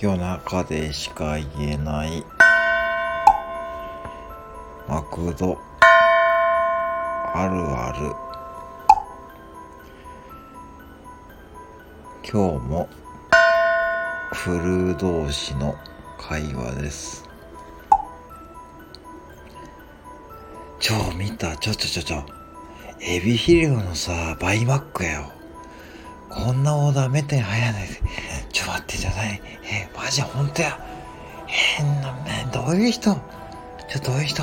夜中でしか言えない。マクド。あるある。今日も。クルー同士の会話です。ちょ見た。ちょちょちょちょ。エビ肥料のさバイマックやよ。こんなオーダーめったに入らないでちょ待ってじゃない。えマジ本当や。変なねどういう人？ちょどういう人？